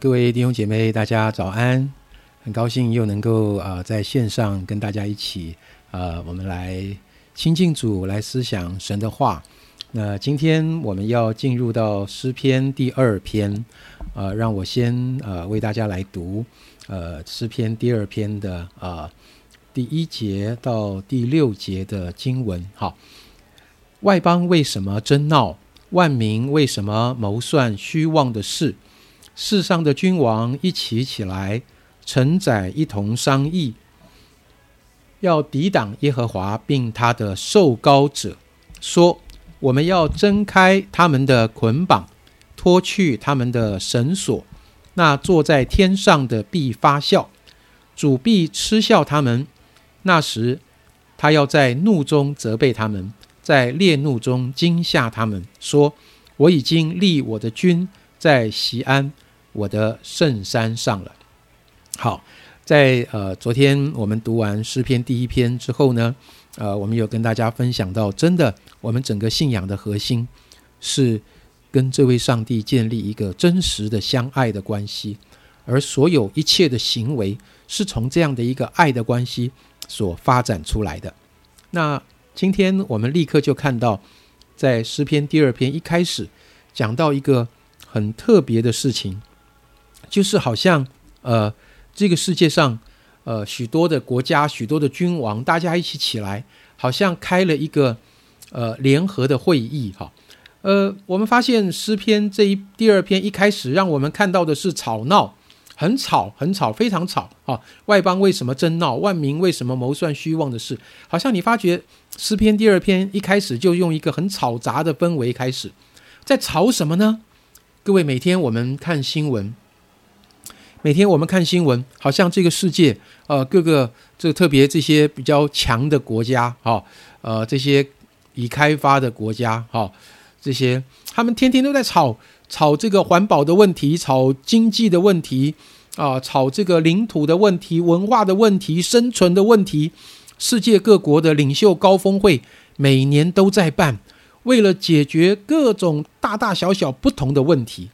各位弟兄姐妹，大家早安！很高兴又能够啊在线上跟大家一起啊，我们来亲近主，来思想神的话。那今天我们要进入到诗篇第二篇，呃，让我先呃为大家来读呃诗篇第二篇的啊第一节到第六节的经文。好，外邦为什么争闹？万民为什么谋算虚妄的事？世上的君王一起起来，臣宰一同商议，要抵挡耶和华，并他的受膏者，说：我们要挣开他们的捆绑，脱去他们的绳索。那坐在天上的必发笑，主必嗤笑他们。那时，他要在怒中责备他们，在烈怒中惊吓他们，说：我已经立我的君在西安。我的圣山上了。好，在呃昨天我们读完诗篇第一篇之后呢，呃，我们有跟大家分享到，真的，我们整个信仰的核心是跟这位上帝建立一个真实的相爱的关系，而所有一切的行为是从这样的一个爱的关系所发展出来的。那今天我们立刻就看到，在诗篇第二篇一开始讲到一个很特别的事情。就是好像，呃，这个世界上，呃，许多的国家、许多的君王，大家一起起来，好像开了一个，呃，联合的会议，哈，呃，我们发现诗篇这一第二篇一开始，让我们看到的是吵闹，很吵，很吵，非常吵，啊，外邦为什么争闹？万民为什么谋算虚妄的事？好像你发觉诗篇第二篇一开始就用一个很吵杂的氛围开始，在吵什么呢？各位，每天我们看新闻。每天我们看新闻，好像这个世界，呃，各个这特别这些比较强的国家，哈，呃，这些已开发的国家，哈，这些他们天天都在吵吵这个环保的问题，吵经济的问题，啊，吵这个领土的问题、文化的问题、生存的问题。世界各国的领袖高峰会每年都在办，为了解决各种大大小小不同的问题。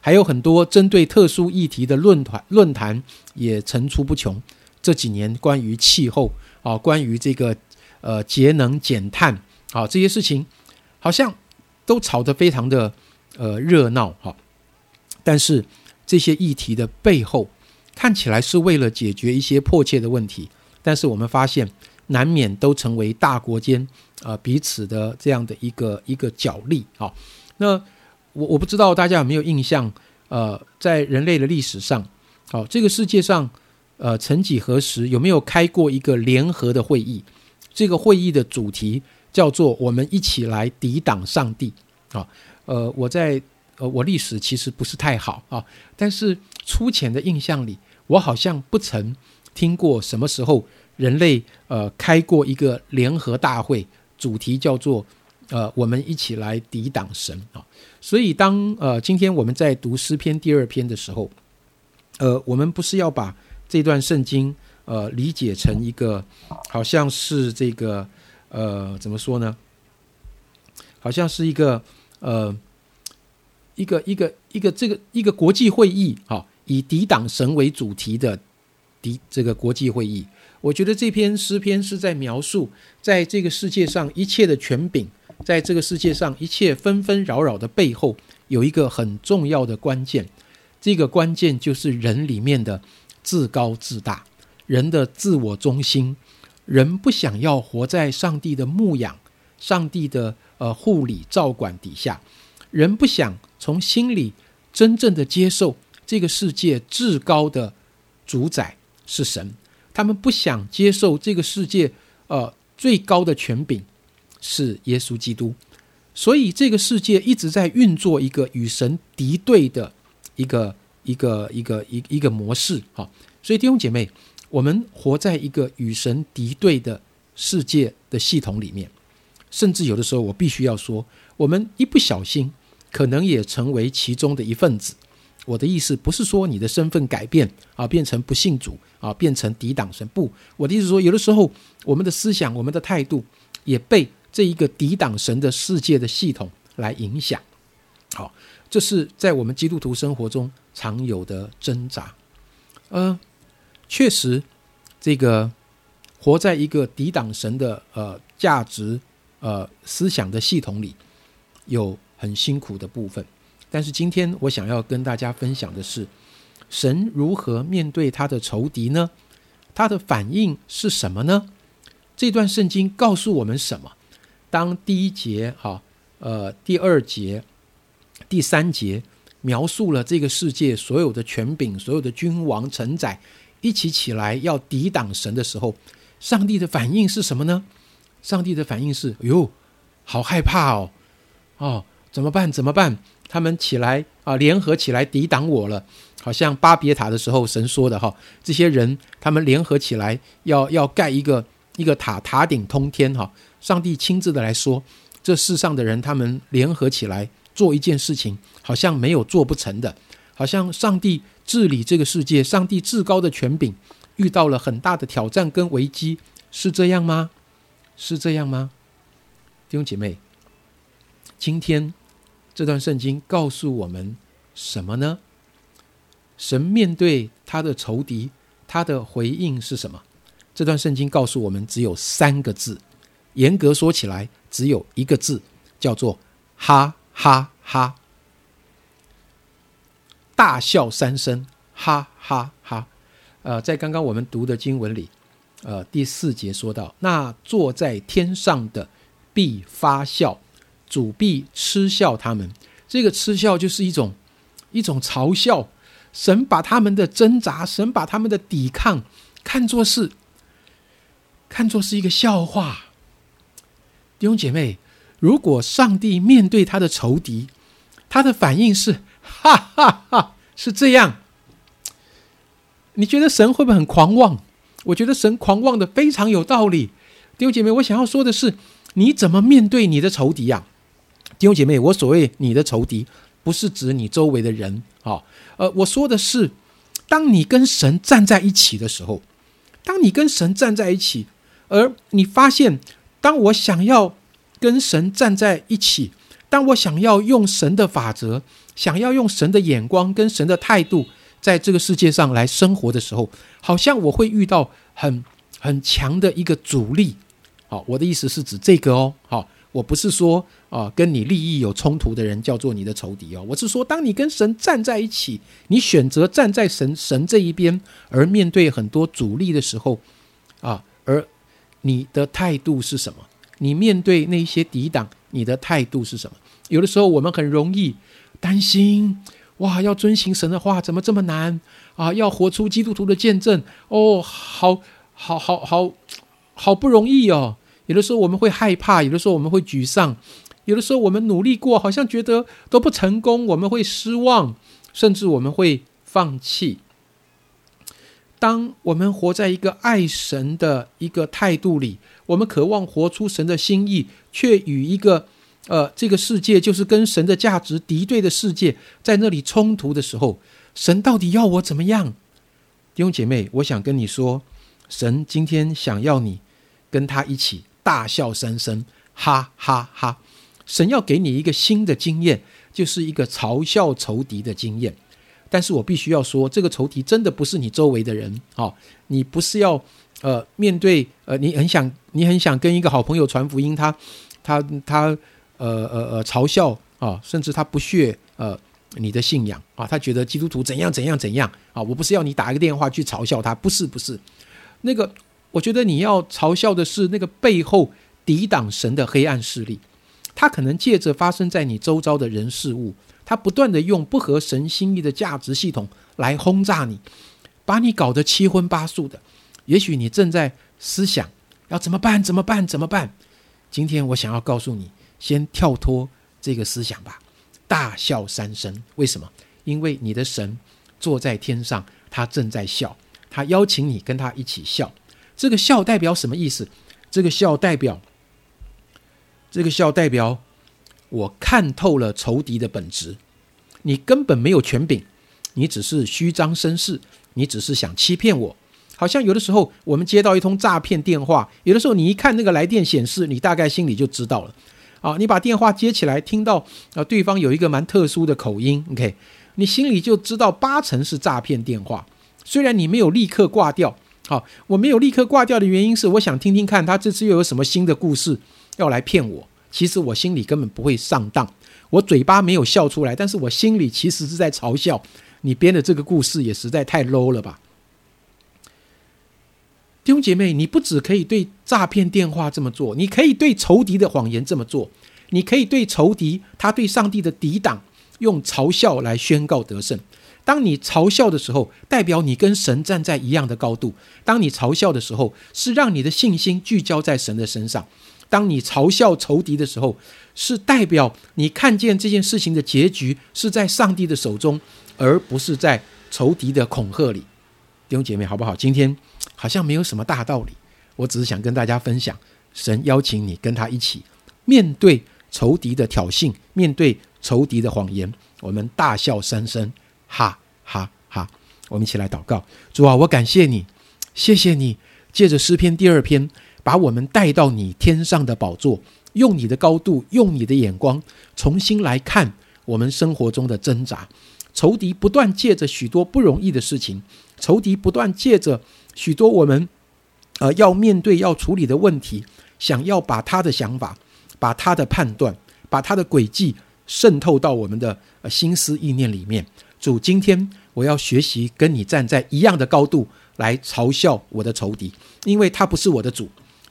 还有很多针对特殊议题的论坛论坛也层出不穷。这几年关于气候啊，关于这个呃节能减碳啊这些事情，好像都吵得非常的呃热闹哈。但是这些议题的背后，看起来是为了解决一些迫切的问题，但是我们发现难免都成为大国间啊彼此的这样的一个一个角力啊。那我我不知道大家有没有印象，呃，在人类的历史上，好，这个世界上，呃，曾几何时有没有开过一个联合的会议？这个会议的主题叫做“我们一起来抵挡上帝”。啊，呃，我在呃，我历史其实不是太好啊，但是粗浅的印象里，我好像不曾听过什么时候人类呃开过一个联合大会，主题叫做。呃，我们一起来抵挡神啊！所以，当呃，今天我们在读诗篇第二篇的时候，呃，我们不是要把这段圣经呃理解成一个好像是这个呃怎么说呢？好像是一个呃一个一个一个这个一个国际会议哈，以抵挡神为主题的敌这个国际会议。我觉得这篇诗篇是在描述，在这个世界上一切的权柄。在这个世界上，一切纷纷扰扰的背后，有一个很重要的关键。这个关键就是人里面的自高自大，人的自我中心，人不想要活在上帝的牧养、上帝的呃护理照管底下，人不想从心里真正的接受这个世界至高的主宰是神，他们不想接受这个世界呃最高的权柄。是耶稣基督，所以这个世界一直在运作一个与神敌对的一个一个一个一一个模式。哈，所以弟兄姐妹，我们活在一个与神敌对的世界的系统里面，甚至有的时候，我必须要说，我们一不小心，可能也成为其中的一份子。我的意思不是说你的身份改变啊，变成不信主啊，变成抵挡神。不，我的意思说，有的时候我们的思想、我们的态度也被。这一个抵挡神的世界的系统来影响，好，这是在我们基督徒生活中常有的挣扎。呃，确实，这个活在一个抵挡神的呃价值呃思想的系统里，有很辛苦的部分。但是今天我想要跟大家分享的是，神如何面对他的仇敌呢？他的反应是什么呢？这段圣经告诉我们什么？当第一节、哈呃第二节、第三节描述了这个世界所有的权柄、所有的君王、承载一起起来要抵挡神的时候，上帝的反应是什么呢？上帝的反应是：哟，好害怕哦！哦，怎么办？怎么办？他们起来啊，联合起来抵挡我了。好像巴别塔的时候，神说的哈，这些人他们联合起来要要盖一个一个塔，塔顶通天哈。上帝亲自的来说，这世上的人他们联合起来做一件事情，好像没有做不成的，好像上帝治理这个世界，上帝至高的权柄遇到了很大的挑战跟危机，是这样吗？是这样吗？弟兄姐妹，今天这段圣经告诉我们什么呢？神面对他的仇敌，他的回应是什么？这段圣经告诉我们，只有三个字。严格说起来，只有一个字，叫做“哈哈哈”，大笑三声，哈哈哈。呃，在刚刚我们读的经文里，呃，第四节说到：“那坐在天上的必发笑，主必嗤笑他们。”这个嗤笑就是一种一种嘲笑。神把他们的挣扎，神把他们的抵抗看作是，看作是一个笑话。弟兄姐妹，如果上帝面对他的仇敌，他的反应是哈哈哈，是这样，你觉得神会不会很狂妄？我觉得神狂妄的非常有道理。弟兄姐妹，我想要说的是，你怎么面对你的仇敌呀？弟兄姐妹，我所谓你的仇敌。不是指你周围的人，啊，呃，我说的是，当你跟神站在一起的时候，当你跟神站在一起，而你发现，当我想要跟神站在一起，当我想要用神的法则，想要用神的眼光跟神的态度，在这个世界上来生活的时候，好像我会遇到很很强的一个阻力。好，我的意思是指这个哦，好。我不是说啊，跟你利益有冲突的人叫做你的仇敌哦。我是说，当你跟神站在一起，你选择站在神神这一边，而面对很多阻力的时候，啊，而你的态度是什么？你面对那些抵挡，你的态度是什么？有的时候我们很容易担心，哇，要遵行神的话怎么这么难啊？要活出基督徒的见证哦，好好好好好不容易哦。有的时候我们会害怕，有的时候我们会沮丧，有的时候我们努力过，好像觉得都不成功，我们会失望，甚至我们会放弃。当我们活在一个爱神的一个态度里，我们渴望活出神的心意，却与一个呃这个世界就是跟神的价值敌对的世界在那里冲突的时候，神到底要我怎么样？弟兄姐妹，我想跟你说，神今天想要你跟他一起。大笑三声，哈哈哈！神要给你一个新的经验，就是一个嘲笑仇敌的经验。但是我必须要说，这个仇敌真的不是你周围的人啊！你不是要呃面对呃，你很想你很想跟一个好朋友传福音，他他他呃呃呃嘲笑啊，甚至他不屑呃你的信仰啊，他觉得基督徒怎样怎样怎样啊！我不是要你打一个电话去嘲笑他，不是不是那个。我觉得你要嘲笑的是那个背后抵挡神的黑暗势力，他可能借着发生在你周遭的人事物，他不断的用不合神心意的价值系统来轰炸你，把你搞得七荤八素的。也许你正在思想要怎么办？怎么办？怎么办？今天我想要告诉你，先跳脱这个思想吧，大笑三声。为什么？因为你的神坐在天上，他正在笑，他邀请你跟他一起笑。这个笑代表什么意思？这个笑代表，这个笑代表，我看透了仇敌的本质。你根本没有权柄，你只是虚张声势，你只是想欺骗我。好像有的时候我们接到一通诈骗电话，有的时候你一看那个来电显示，你大概心里就知道了。啊，你把电话接起来，听到啊对方有一个蛮特殊的口音，OK，你心里就知道八成是诈骗电话。虽然你没有立刻挂掉，好，我没有立刻挂掉的原因是，我想听听看他这次又有什么新的故事要来骗我。其实我心里根本不会上当，我嘴巴没有笑出来，但是我心里其实是在嘲笑你编的这个故事也实在太 low 了吧。弟兄姐妹，你不只可以对诈骗电话这么做，你可以对仇敌的谎言这么做，你可以对仇敌他对上帝的抵挡用嘲笑来宣告得胜。当你嘲笑的时候，代表你跟神站在一样的高度；当你嘲笑的时候，是让你的信心聚焦在神的身上。当你嘲笑仇敌的时候，是代表你看见这件事情的结局是在上帝的手中，而不是在仇敌的恐吓里。弟兄姐妹，好不好？今天好像没有什么大道理，我只是想跟大家分享，神邀请你跟他一起面对仇敌的挑衅，面对仇敌的谎言，我们大笑三声，哈哈哈！我们一起来祷告，主啊，我感谢你，谢谢你，借着诗篇第二篇。把我们带到你天上的宝座，用你的高度，用你的眼光，重新来看我们生活中的挣扎。仇敌不断借着许多不容易的事情，仇敌不断借着许多我们呃要面对、要处理的问题，想要把他的想法、把他的判断、把他的诡计渗透到我们的心思意念里面。主，今天我要学习跟你站在一样的高度来嘲笑我的仇敌，因为他不是我的主。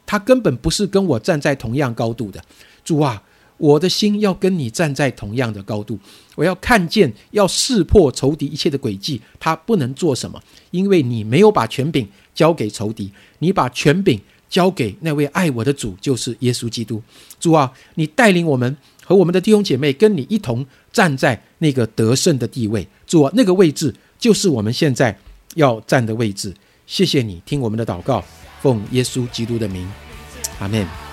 他根本不是跟我站在同样高度的，主啊，我的心要跟你站在同样的高度。我要看见，要识破仇敌一切的诡计，他不能做什么，因为你没有把权柄交给仇敌，你把权柄交给那位爱我的主，就是耶稣基督。主啊，你带领我们和我们的弟兄姐妹跟你一同站在那个得胜的地位。主啊，那个位置就是我们现在要站的位置。谢谢你听我们的祷告。奉耶稣基督的名，阿门。